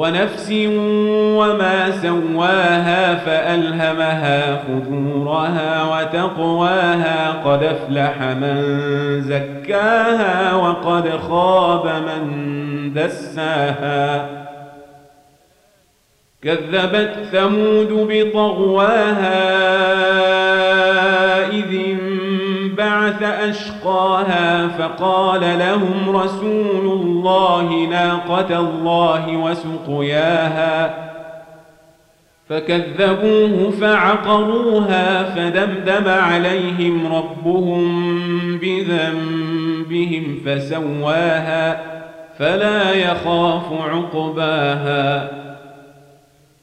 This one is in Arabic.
ونفس وما سواها فألهمها فجورها وتقواها قد أفلح من زكاها وقد خاب من دساها. كذبت ثمود بطغواها بعث أشقاها فقال لهم رسول الله ناقة الله وسقياها فكذبوه فعقروها فدمدم عليهم ربهم بذنبهم فسواها فلا يخاف عقباها